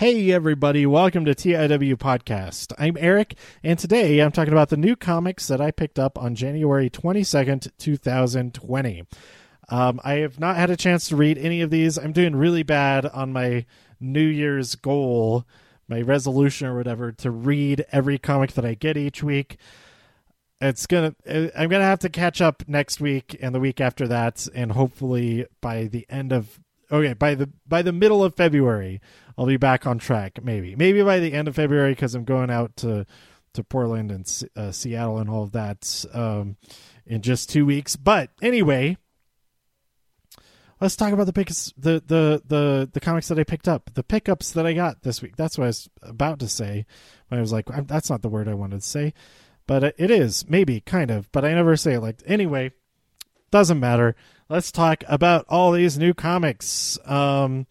Hey, everybody, welcome to TIW Podcast. I'm Eric, and today I'm talking about the new comics that I picked up on January 22nd, 2020. Um, I have not had a chance to read any of these. I'm doing really bad on my New Year's goal, my resolution or whatever, to read every comic that I get each week. It's gonna. I'm gonna have to catch up next week and the week after that, and hopefully by the end of okay by the by the middle of February, I'll be back on track. Maybe maybe by the end of February because I'm going out to to Portland and uh, Seattle and all of that um, in just two weeks. But anyway, let's talk about the picks the, the the the comics that I picked up, the pickups that I got this week. That's what I was about to say. But I was like, that's not the word I wanted to say, but it is maybe kind of. But I never say it like anyway. Doesn't matter. Let's talk about all these new comics. Um,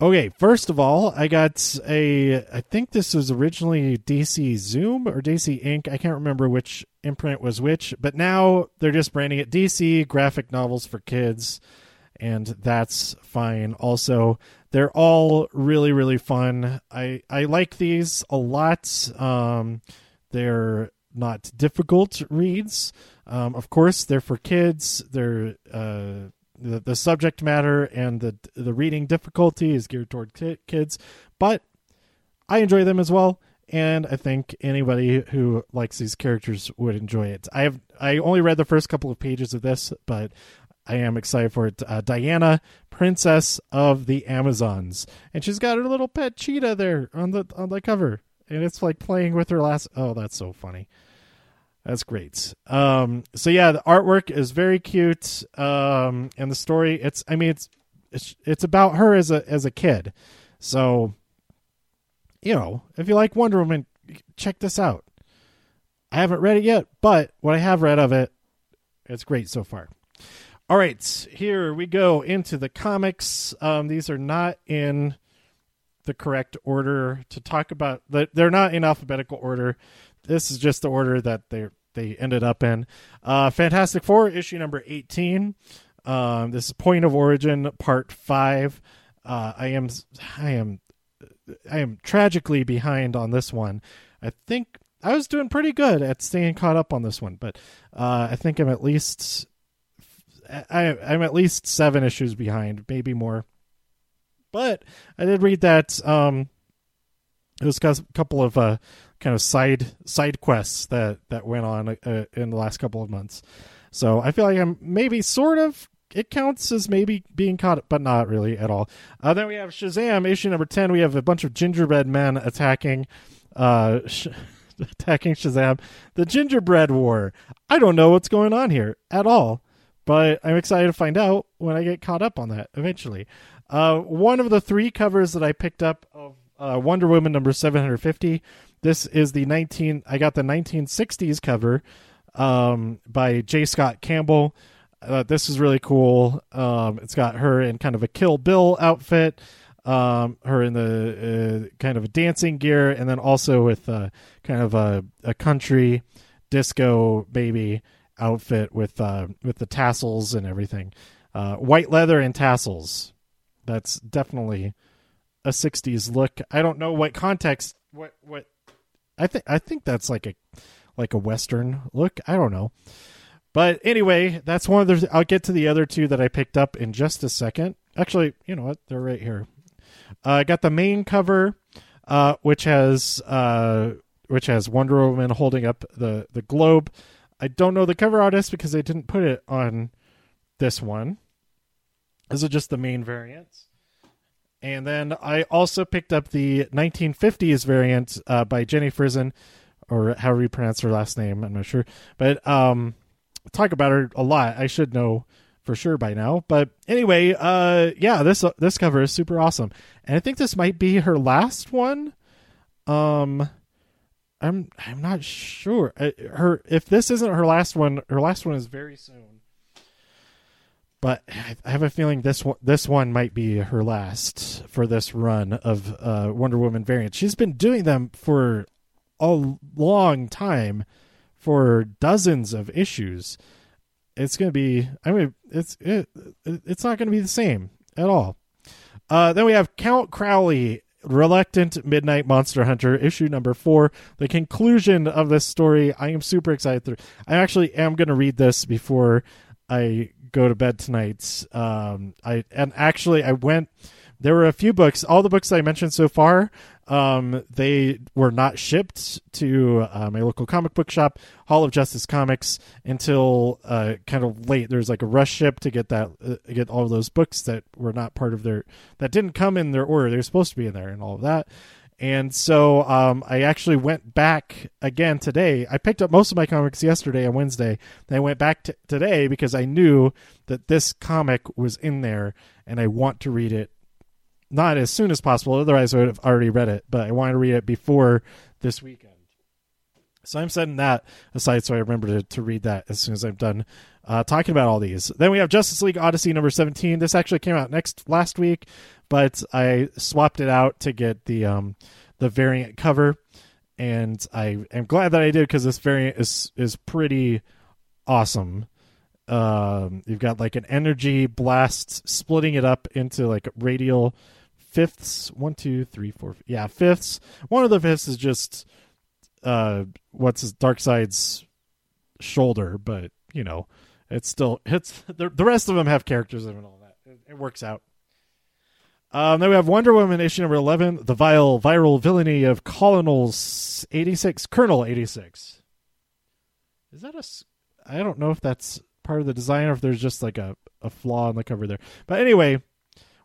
Okay, first of all, I got a. I think this was originally DC Zoom or DC Ink. I can't remember which imprint was which, but now they're just branding it DC Graphic Novels for Kids, and that's fine. Also, they're all really really fun. I I like these a lot. Um, they're not difficult reads. Um, of course, they're for kids. They're uh, the, the subject matter and the the reading difficulty is geared toward kids, but I enjoy them as well, and I think anybody who likes these characters would enjoy it. I have I only read the first couple of pages of this, but I am excited for it. Uh, Diana, Princess of the Amazons, and she's got her little pet cheetah there on the on the cover, and it's like playing with her last. Oh, that's so funny. That's great. Um, so yeah, the artwork is very cute, um, and the story. It's I mean it's it's it's about her as a as a kid. So you know, if you like Wonder Woman, check this out. I haven't read it yet, but what I have read of it, it's great so far. All right, here we go into the comics. Um, these are not in the correct order to talk about. They're not in alphabetical order. This is just the order that they're they ended up in. Uh, Fantastic Four issue number eighteen. Um, this is Point of Origin Part Five. Uh, I am I am I am tragically behind on this one. I think I was doing pretty good at staying caught up on this one, but uh, I think I'm at least I, I'm at least seven issues behind, maybe more. But I did read that um, it was a couple of uh, kind of side side quests that that went on uh, in the last couple of months. So I feel like I'm maybe sort of it counts as maybe being caught, but not really at all. Uh, then we have Shazam issue number ten. We have a bunch of gingerbread men attacking, uh, sh- attacking Shazam. The gingerbread war. I don't know what's going on here at all, but I'm excited to find out when I get caught up on that eventually. Uh, one of the three covers that I picked up of uh, Wonder Woman number 750 this is the 19 I got the 1960s cover um, by J. Scott Campbell. Uh, this is really cool. Um, it's got her in kind of a Kill Bill outfit, um, her in the uh, kind of a dancing gear, and then also with uh, kind of a, a country disco baby outfit with uh, with the tassels and everything, uh, white leather and tassels. That's definitely a '60s look. I don't know what context, what what I think I think that's like a like a western look. I don't know. But anyway, that's one of the. I'll get to the other two that I picked up in just a second. Actually, you know what? They're right here. Uh, I got the main cover, uh, which has uh, which has Wonder Woman holding up the the globe. I don't know the cover artist because they didn't put it on this one. Is it just the main variants? And then I also picked up the 1950s variant uh, by Jenny Frison, or however you pronounce her last name. I'm not sure, but um, talk about her a lot. I should know for sure by now. But anyway, uh, yeah, this uh, this cover is super awesome, and I think this might be her last one. Um, I'm I'm not sure. Uh, her if this isn't her last one, her last one is very soon but I have a feeling this one, this one might be her last for this run of uh, Wonder Woman variants. She's been doing them for a long time, for dozens of issues. It's going to be. I mean, it's it, it's not going to be the same at all. Uh, then we have Count Crowley, Reluctant Midnight Monster Hunter, issue number four, the conclusion of this story. I am super excited. I actually am going to read this before I go to bed tonight. Um, I and actually I went. There were a few books. All the books I mentioned so far, um, they were not shipped to uh, my local comic book shop, Hall of Justice Comics, until uh, kind of late. There's like a rush ship to get that, uh, get all of those books that were not part of their, that didn't come in their order. They're supposed to be in there and all of that. And so um, I actually went back again today. I picked up most of my comics yesterday on Wednesday. Then I went back today because I knew that this comic was in there and I want to read it not as soon as possible. Otherwise, I would have already read it. But I wanted to read it before this weekend. So I'm setting that aside so I remember to, to read that as soon as I'm done uh, talking about all these. Then we have Justice League Odyssey number 17. This actually came out next last week, but I swapped it out to get the um, the variant cover, and I am glad that I did because this variant is is pretty awesome. Um, you've got like an energy blast splitting it up into like radial fifths. One two three four yeah fifths. One of the fifths is just uh what's his Darkseid's shoulder but you know it's still it's the, the rest of them have characters and all that. It, it works out um, then we have Wonder Woman issue number 11, The Vile Viral Villainy of Colonel 86, Colonel 86. Is that a. I don't know if that's part of the design or if there's just like a, a flaw in the cover there. But anyway,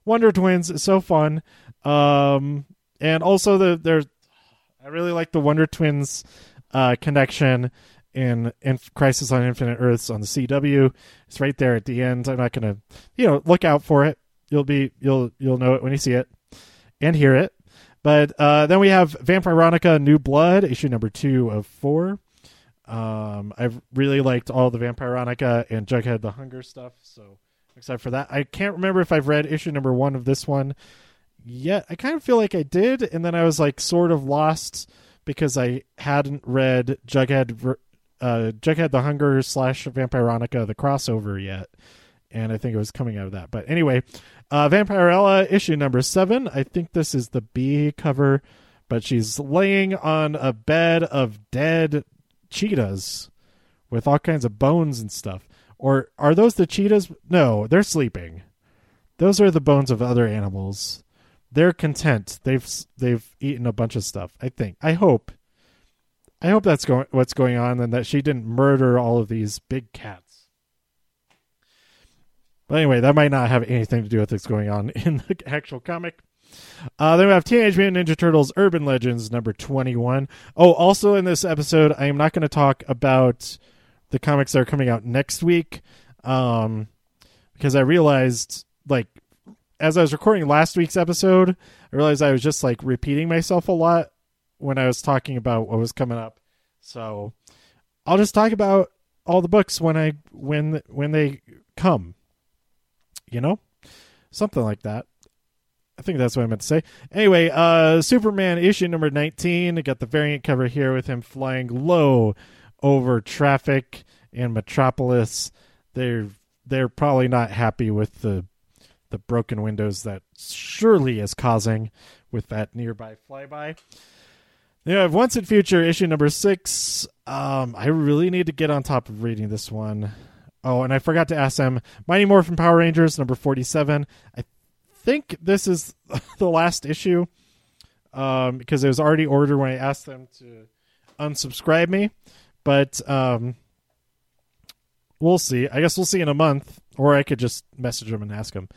Wonder Twins is so fun. Um, and also the there's I really like the Wonder Twins uh, connection in in Crisis on Infinite Earths on the CW. It's right there at the end. I'm not gonna you know look out for it. You'll be you'll you'll know it when you see it and hear it. But uh, then we have Vampironica New Blood, issue number two of four. Um, I've really liked all the Vampironica and Jughead the Hunger stuff. So except for that. I can't remember if I've read issue number one of this one yet. I kind of feel like I did, and then I was like sort of lost because I hadn't read Jughead, uh, Jughead the Hunger slash Vampironica the crossover yet, and I think it was coming out of that. But anyway, uh, Vampirella issue number seven. I think this is the B cover, but she's laying on a bed of dead cheetahs with all kinds of bones and stuff. Or are those the cheetahs? No, they're sleeping. Those are the bones of other animals. They're content. They've they've eaten a bunch of stuff. I think. I hope. I hope that's going what's going on, and that she didn't murder all of these big cats. But anyway, that might not have anything to do with what's going on in the actual comic. Uh, then we have Teenage Mutant Ninja Turtles Urban Legends number 21. Oh, also in this episode, I am not going to talk about the comics that are coming out next week um, because I realized like as I was recording last week's episode, I realized I was just like repeating myself a lot when I was talking about what was coming up. So I'll just talk about all the books when I when when they come. You know? Something like that. I think that's what I meant to say. Anyway, uh Superman issue number 19. I got the variant cover here with him flying low over traffic in Metropolis. They're they're probably not happy with the the broken windows that surely is causing with that nearby flyby. Yeah, Once and Future issue number six. Um, I really need to get on top of reading this one. Oh, and I forgot to ask them. Mighty Morphin Power Rangers number forty-seven. I think this is the last issue um, because it was already ordered when I asked them to unsubscribe me. But um, we'll see. I guess we'll see in a month, or I could just message them and ask them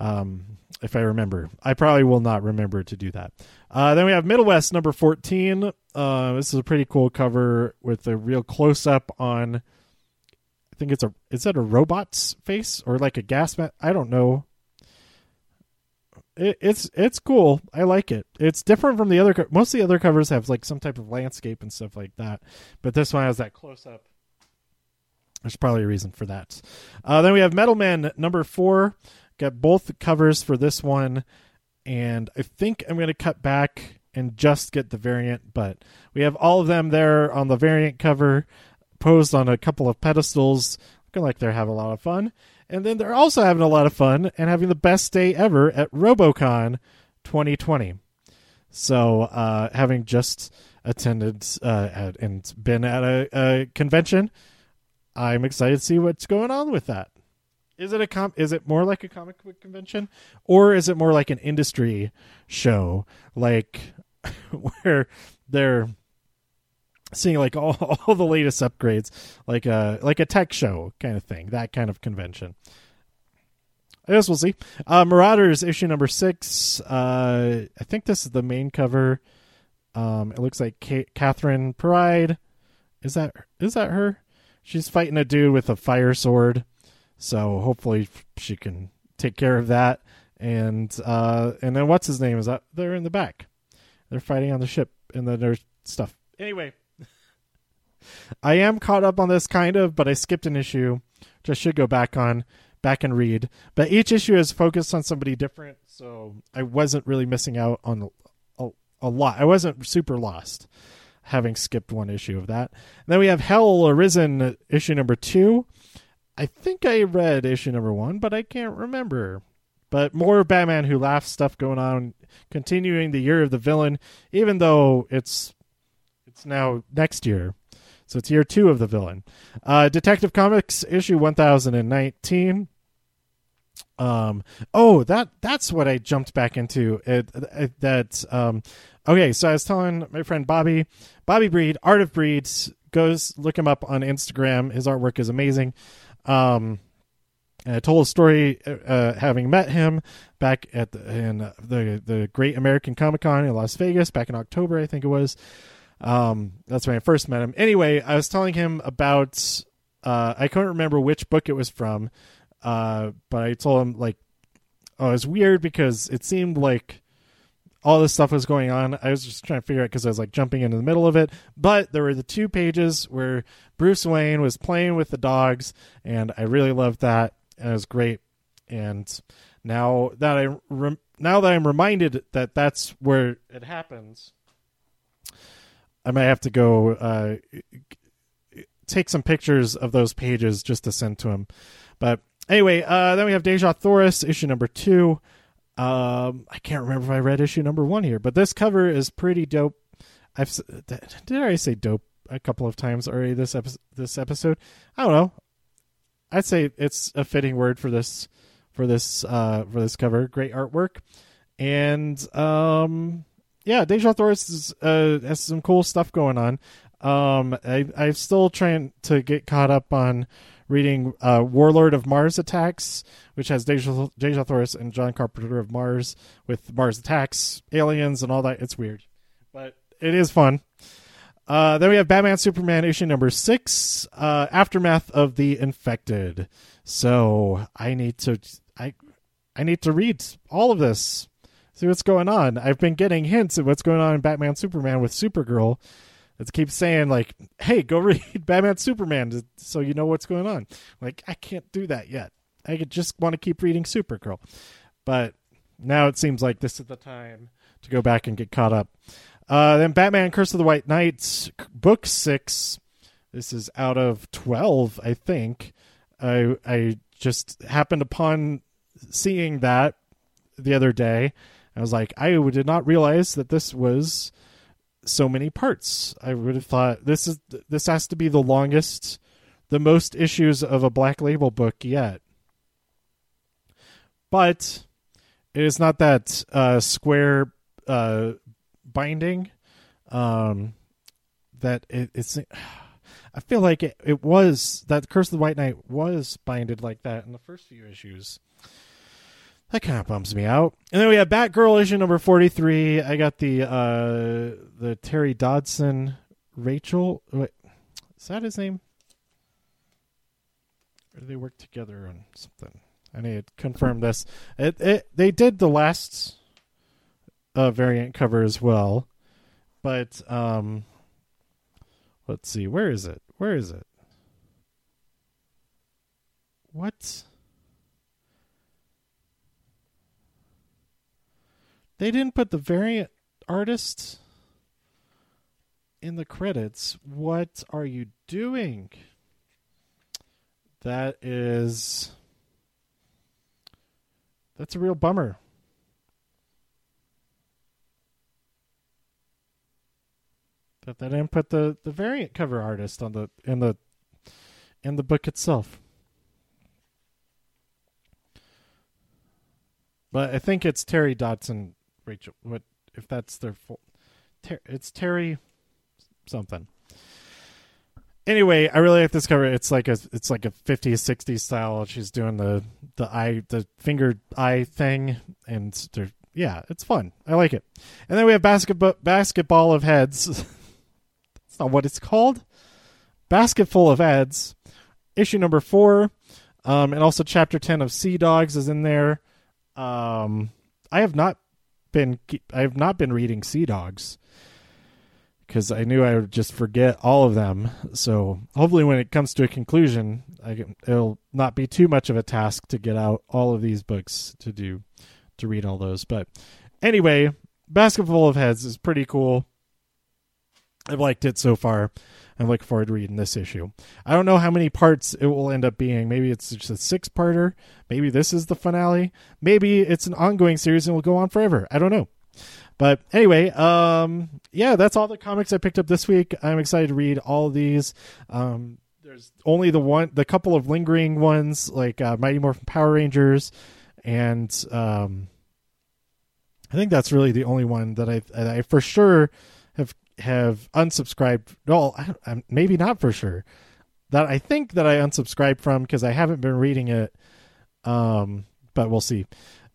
um, if I remember. I probably will not remember to do that. Uh, then we have Middle West number 14. Uh, this is a pretty cool cover with a real close up on. Think it's a. Is that a robot's face or like a gas mask? I don't know. It, it's it's cool. I like it. It's different from the other. Co- most of the other covers have like some type of landscape and stuff like that, but this one has that close up there's probably a reason for that. Uh, then we have Metal Men number four. Got both covers for this one, and I think I'm going to cut back and just get the variant, but we have all of them there on the variant cover, posed on a couple of pedestals, looking like they're having a lot of fun. And then they're also having a lot of fun and having the best day ever at RoboCon 2020. So, uh, having just attended uh, at, and been at a, a convention, I'm excited to see what's going on with that. Is it a com- is it more like a comic book convention or is it more like an industry show like where they're seeing like all, all the latest upgrades like a like a tech show kind of thing that kind of convention. I guess we'll see. Uh, marauders issue number six. Uh, i think this is the main cover. Um, it looks like Kate, Katherine Pryde. Is that is that her? She's fighting a dude with a fire sword. So hopefully she can take care of that. And uh, and then what's his name is that they're in the back. They're fighting on the ship and then there's stuff. Anyway I am caught up on this kind of, but I skipped an issue, which I should go back on, back and read. But each issue is focused on somebody different, so I wasn't really missing out on a, a, lot. I wasn't super lost having skipped one issue of that. And then we have Hell Arisen issue number two. I think I read issue number one, but I can't remember. But more Batman Who Laughs stuff going on, continuing the year of the villain, even though it's it's now next year. So it's year two of the villain. Uh, Detective Comics issue 1019. Um, oh, that that's what I jumped back into. It, it, that um, okay. So I was telling my friend Bobby, Bobby Breed, Art of Breeds. Goes look him up on Instagram. His artwork is amazing. Um, I told a story uh, having met him back at the, in the the Great American Comic Con in Las Vegas back in October, I think it was. Um, that's when I first met him. Anyway, I was telling him about uh, I couldn't remember which book it was from, uh, but I told him like, oh, it was weird because it seemed like all this stuff was going on. I was just trying to figure out because I was like jumping into the middle of it. But there were the two pages where Bruce Wayne was playing with the dogs, and I really loved that. And it was great. And now that I rem- now that I'm reminded that that's where it happens, I might have to go uh, take some pictures of those pages just to send to him. But anyway, uh, then we have Dejah Thoris, issue number two. Um, I can't remember if I read issue number one here, but this cover is pretty dope. I've did I say dope a couple of times already this episode? This episode, I don't know. I'd say it's a fitting word for this for this uh, for this cover. Great artwork, and um, yeah, Dejah Thoris is, uh, has some cool stuff going on. Um, I, I'm still trying to get caught up on reading uh, Warlord of Mars Attacks, which has Dejah, Dejah Thoris and John Carpenter of Mars with Mars Attacks, aliens, and all that. It's weird, but it is fun. Uh, then we have Batman Superman issue number six, uh, Aftermath of the Infected. So I need to I I need to read all of this see what's going on. I've been getting hints of what's going on in Batman Superman with Supergirl. It keeps saying like, "Hey, go read Batman Superman so you know what's going on." Like, I can't do that yet. I just want to keep reading Supergirl, but now it seems like this is the time to go back and get caught up. Uh, then Batman: Curse of the White Knights, book six. This is out of twelve, I think. I I just happened upon seeing that the other day I was like, I did not realize that this was so many parts. I would have thought this is this has to be the longest, the most issues of a Black Label book yet. But it is not that uh, square uh, binding. Um, that it, it's. I feel like it, it was that Curse of the White Knight was binded like that in the first few issues that kind of bums me out. And then we have Batgirl issue number forty three. I got the uh the Terry Dodson Rachel. Wait, is that his name? Or do they work together on something? I need to confirm this. It, it they did the last uh, variant cover as well, but um, let's see. Where is it? Where is it? What? They didn't put the variant artist in the credits. What are you doing? That is that's a real bummer. That they didn't put the, the variant cover artist on the in the in the book itself. But I think it's Terry Dodson, Rachel. What if that's their full? Ter- it's Terry something. Anyway, I really like this cover. It's like a it's like a 50s 60s style. She's doing the the eye the finger eye thing, and yeah, it's fun. I like it. And then we have basketball basketball of heads. That's not what it's called. Basket full of heads. Issue number four, um, and also chapter ten of Sea Dogs is in there. Um, I have not been I have not been reading Sea Dogs because I knew I would just forget all of them. So hopefully, when it comes to a conclusion, I can, it'll not be too much of a task to get out all of these books to do to read all those. But anyway, Basketful of Heads is pretty cool. I've liked it so far. I'm looking forward to reading this issue. I don't know how many parts it will end up being. Maybe it's just a six parter. Maybe this is the finale. Maybe it's an ongoing series and will go on forever. I don't know. But anyway, um, yeah, that's all the comics I picked up this week. I'm excited to read all these. Um, there's only the one, the couple of lingering ones like uh, Mighty Morphin Power Rangers, and um, I think that's really the only one that I, I for sure have have unsubscribed. Well, I, maybe not for sure. That I think that I unsubscribed from because I haven't been reading it. Um, but we'll see.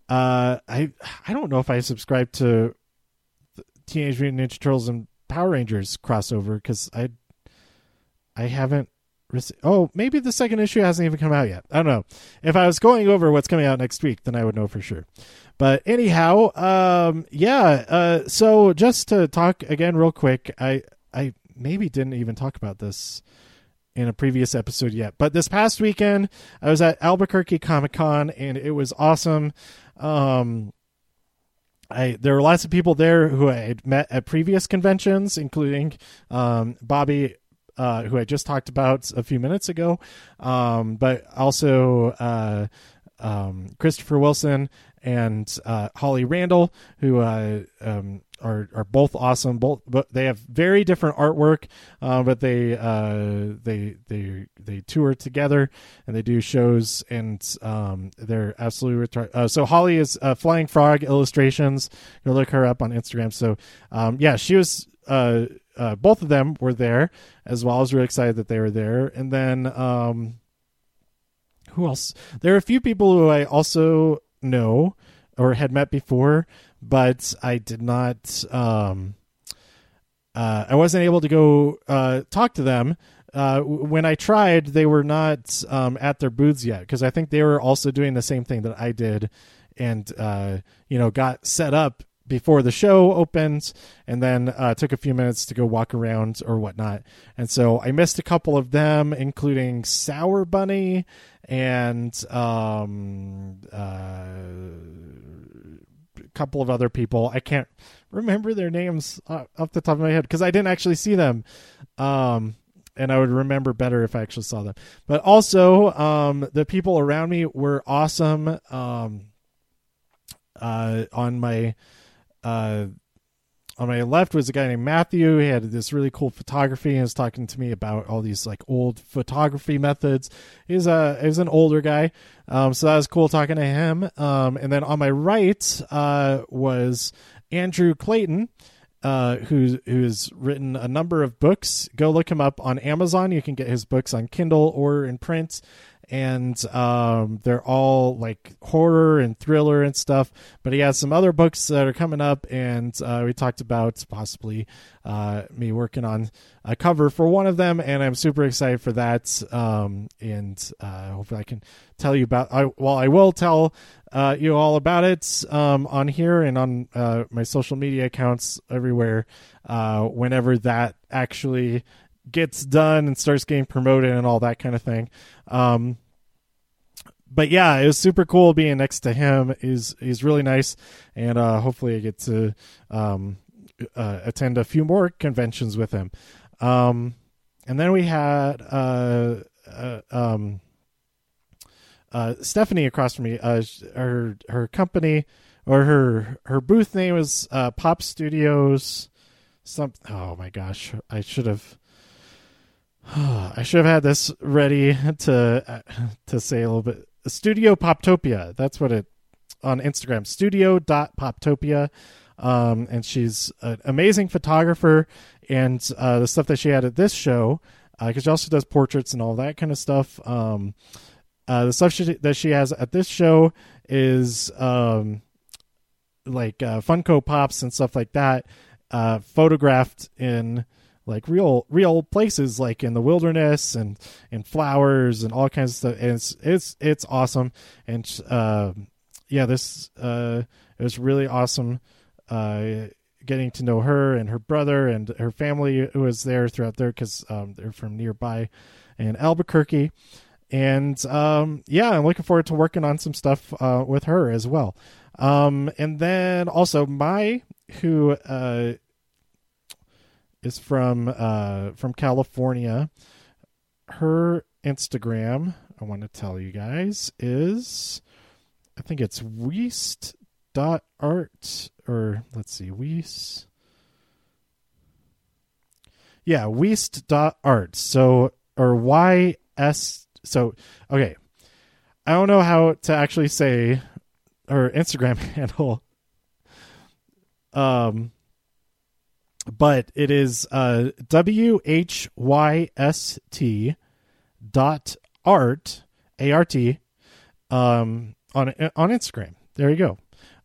Uh, I I don't know if I subscribed to Teenage Mutant Ninja Turtles and Power Rangers crossover because I I haven't. Oh, maybe the second issue hasn't even come out yet. I don't know. If I was going over what's coming out next week, then I would know for sure. But anyhow, um, yeah. Uh, so just to talk again real quick, I I maybe didn't even talk about this in a previous episode yet. But this past weekend, I was at Albuquerque Comic Con and it was awesome. Um, I there were lots of people there who I had met at previous conventions, including um, Bobby, uh, who I just talked about a few minutes ago, um, but also uh, um, Christopher Wilson and uh, Holly Randall, who uh, um, are are both awesome. Both, but they have very different artwork, uh, but they they they they tour together and they do shows, and um, they're absolutely so Holly is Flying Frog Illustrations. Go look her up on Instagram. So um, yeah, she was. Uh, both of them were there as well. I was really excited that they were there, and then um, who else? There are a few people who I also know or had met before but I did not. Um, uh, I wasn't able to go uh, talk to them. Uh, when I tried, they were not um, at their booths yet because I think they were also doing the same thing that I did, and uh, you know got set up before the show opens, and then uh, took a few minutes to go walk around or whatnot. And so I missed a couple of them, including Sour Bunny and um, uh, couple of other people. I can't remember their names uh, off the top of my head because I didn't actually see them. Um, and I would remember better if I actually saw them. But also, um, the people around me were awesome. Um, uh, on my uh, on my left was a guy named Matthew. He had this really cool photography and was talking to me about all these like old photography methods. He's a he's an older guy, um, so that was cool talking to him. Um, and then on my right uh, was Andrew Clayton. Uh, who's who's written a number of books. Go look him up on Amazon. You can get his books on Kindle or in print and um, they're all like horror and thriller and stuff. But he has some other books that are coming up, and uh, we talked about possibly uh, me working on a cover for one of them, and I'm super excited for that. Um, and uh, hopefully, I can tell you about. I, well, I will tell uh, you all about it um, on here and on uh, my social media accounts everywhere uh, whenever that actually gets done and starts getting promoted and all that kind of thing. Um, but yeah, it was super cool being next to him. He's he's really nice, and uh, hopefully I get to um, uh, attend a few more conventions with him. Um, and then we had uh, uh um, uh, Stephanie across from me. Uh, her her company or her her booth name is uh, Pop Studios. Some oh my gosh, I should have. I should have had this ready to uh, to say a little bit. Studio Poptopia. That's what it on Instagram. Studio dot Poptopia. Um, and she's an amazing photographer. And uh, the stuff that she had at this show, because uh, she also does portraits and all that kind of stuff. Um, uh, the stuff she, that she has at this show is um, like uh, Funko Pops and stuff like that, uh, photographed in like real real places like in the wilderness and and flowers and all kinds of stuff. And it's it's it's awesome. And uh, yeah this uh it was really awesome uh getting to know her and her brother and her family who was there throughout there because um, they're from nearby in albuquerque. And um yeah i'm looking forward to working on some stuff uh with her as well. Um and then also my who uh is from uh, from California. Her Instagram, I want to tell you guys, is I think it's Whyst dot art or let's see, Whyst. Yeah, Whyst dot art. So or Y S so okay. I don't know how to actually say her Instagram handle. Um but it is uh, W H Y S T dot art A R T um, on on Instagram. There you go.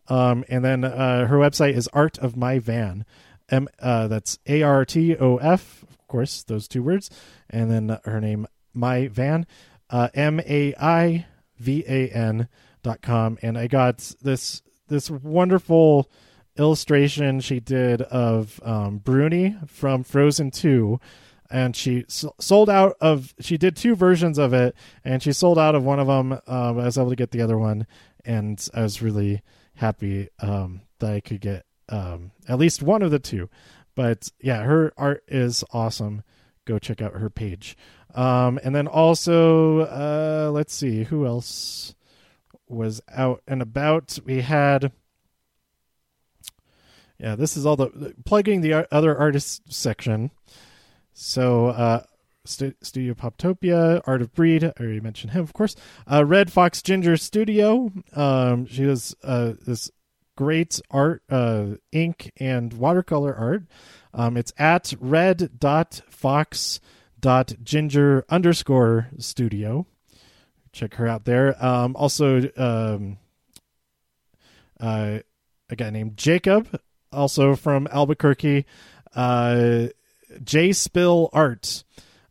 Um, and then uh, her website is Art of Maivan. M uh, that's A R T O F, of course, those two words, and then her name Maivan, uh, M A I V A N dot com. And I got this this wonderful illustration she did of um, Bruni from Frozen 2 and she sold out of she did two versions of it and she sold out of one of them um, i was able to get the other one and i was really happy um, that i could get um, at least one of the two. But yeah her art is awesome. Go check out her page. Um, and then also uh, let's see who else was out and about? We had yeah, this is all the plugging the other artists section. So, uh, St- Studio Poptopia, Art of Breed. I already mentioned him, of course. Uh, Red Fox Ginger Studio. Um, she does uh, this great art, uh, ink and watercolor art. Um, it's at red dot fox dot ginger underscore studio. Check her out there. Um, also, um, uh, a guy named Jacob also from Albuquerque. Uh, J Spill Art.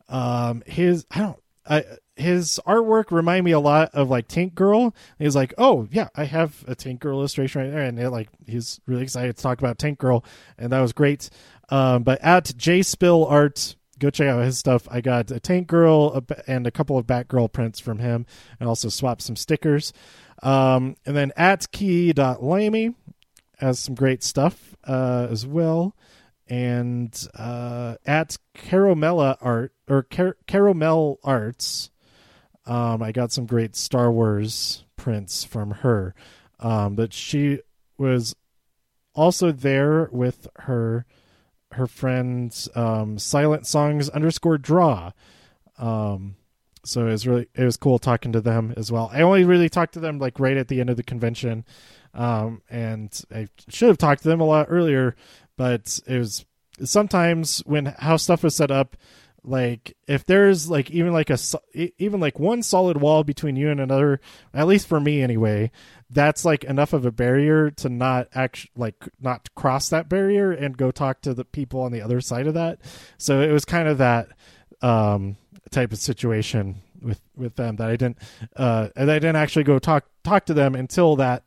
Um, his I don't I his artwork remind me a lot of like Tank Girl. He's like, oh yeah, I have a Tank Girl illustration right there, and it, like he's really excited to talk about Tank Girl, and that was great. Um, but at J Spill Art, go check out his stuff. I got a Tank Girl and a couple of Batgirl prints from him, and also swapped some stickers. Um, and then at key.lamey has some great stuff uh, as well. And uh, at Caramella Art or Car- Caramel Arts, um, I got some great Star Wars prints from her. Um, but she was also there with her her friends um, Silent Songs underscore Draw. Um, so it was really it was cool talking to them as well. I only really talked to them like right at the end of the convention um, and I should have talked to them a lot earlier, but it was sometimes when how stuff was set up, like if there's like even like a even like one solid wall between you and another, at least for me anyway, that's like enough of a barrier to not actually like not cross that barrier and go talk to the people on the other side of that. So it was kind of that um, type of situation with with them that I didn't uh, and I didn't actually go talk talk to them until that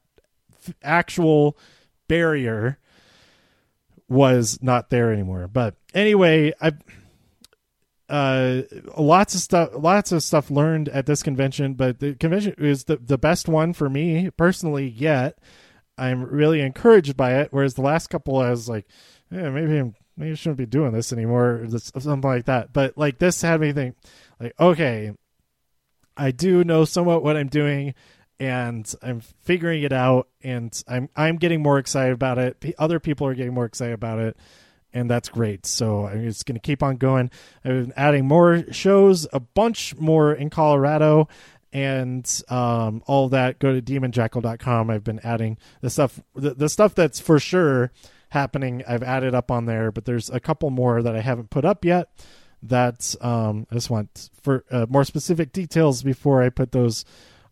actual barrier was not there anymore. But anyway, I uh lots of stuff lots of stuff learned at this convention, but the convention is the the best one for me personally yet. I'm really encouraged by it. Whereas the last couple I was like, yeah, maybe I'm maybe I shouldn't be doing this anymore, or something like that. But like this had me think, like, okay, I do know somewhat what I'm doing and I'm figuring it out and I'm I'm getting more excited about it. Other people are getting more excited about it and that's great. So I'm just going to keep on going. I've been adding more shows, a bunch more in Colorado and um, all that. Go to demonjackal.com. I've been adding the stuff the, the stuff that's for sure happening. I've added up on there, but there's a couple more that I haven't put up yet that um, I just want for uh, more specific details before I put those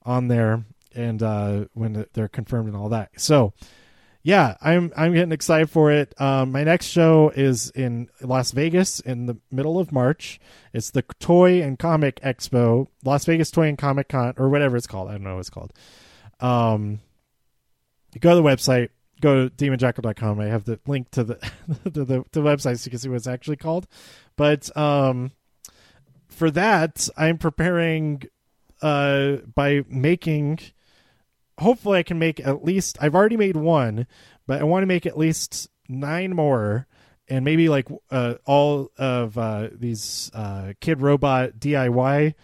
on there and uh, when they're confirmed and all that. So, yeah, I'm I'm getting excited for it. Um, my next show is in Las Vegas in the middle of March. It's the Toy and Comic Expo, Las Vegas Toy and Comic Con, or whatever it's called. I don't know what it's called. Um, go to the website. Go to demonjackal.com. I have the link to the to the, to the website so you can see what it's actually called. But um, for that, I'm preparing uh, by making. Hopefully, I can make at least. I've already made one, but I want to make at least nine more, and maybe like uh, all of uh, these uh, Kid Robot DIY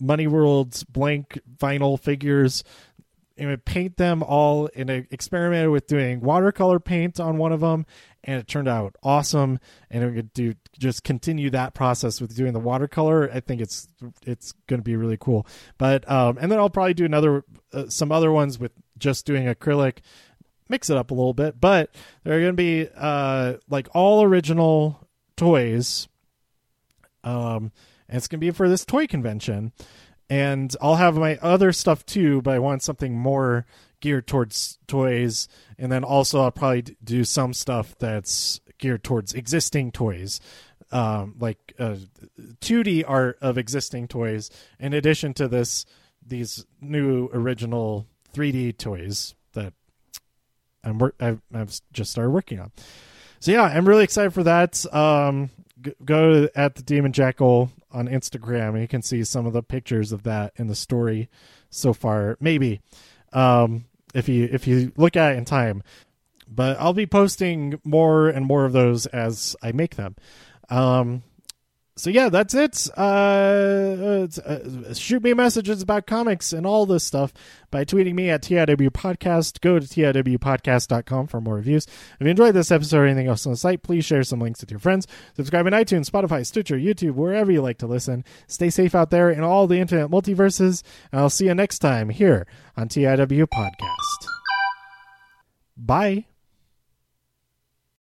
Money World's blank vinyl figures and would paint them all and I experimented with doing watercolor paint on one of them and it turned out awesome. And we could do just continue that process with doing the watercolor. I think it's it's going to be really cool. But um and then i'll probably do another uh, some other ones with just doing acrylic mix it up a little bit. But they're going to be uh like all original toys um and it's going to be for this toy convention and I'll have my other stuff too, but I want something more geared towards toys, and then also I'll probably do some stuff that's geared towards existing toys, um, like uh, 2D art of existing toys, in addition to this these new original 3D toys that I'm I've, I've just started working on. So yeah, I'm really excited for that. Um, go at the Demon Jackal on Instagram, and you can see some of the pictures of that in the story so far. Maybe um, if you if you look at it in time, but I'll be posting more and more of those as I make them. Um, so yeah, that's it. Uh, uh, shoot me messages about comics and all this stuff by tweeting me at TIW Podcast. Go to TIWpodcast.com for more reviews. If you enjoyed this episode or anything else on the site, please share some links with your friends. Subscribe on iTunes, Spotify, Stitcher, YouTube, wherever you like to listen. Stay safe out there in all the internet multiverses, and I'll see you next time here on TIW Podcast. Bye.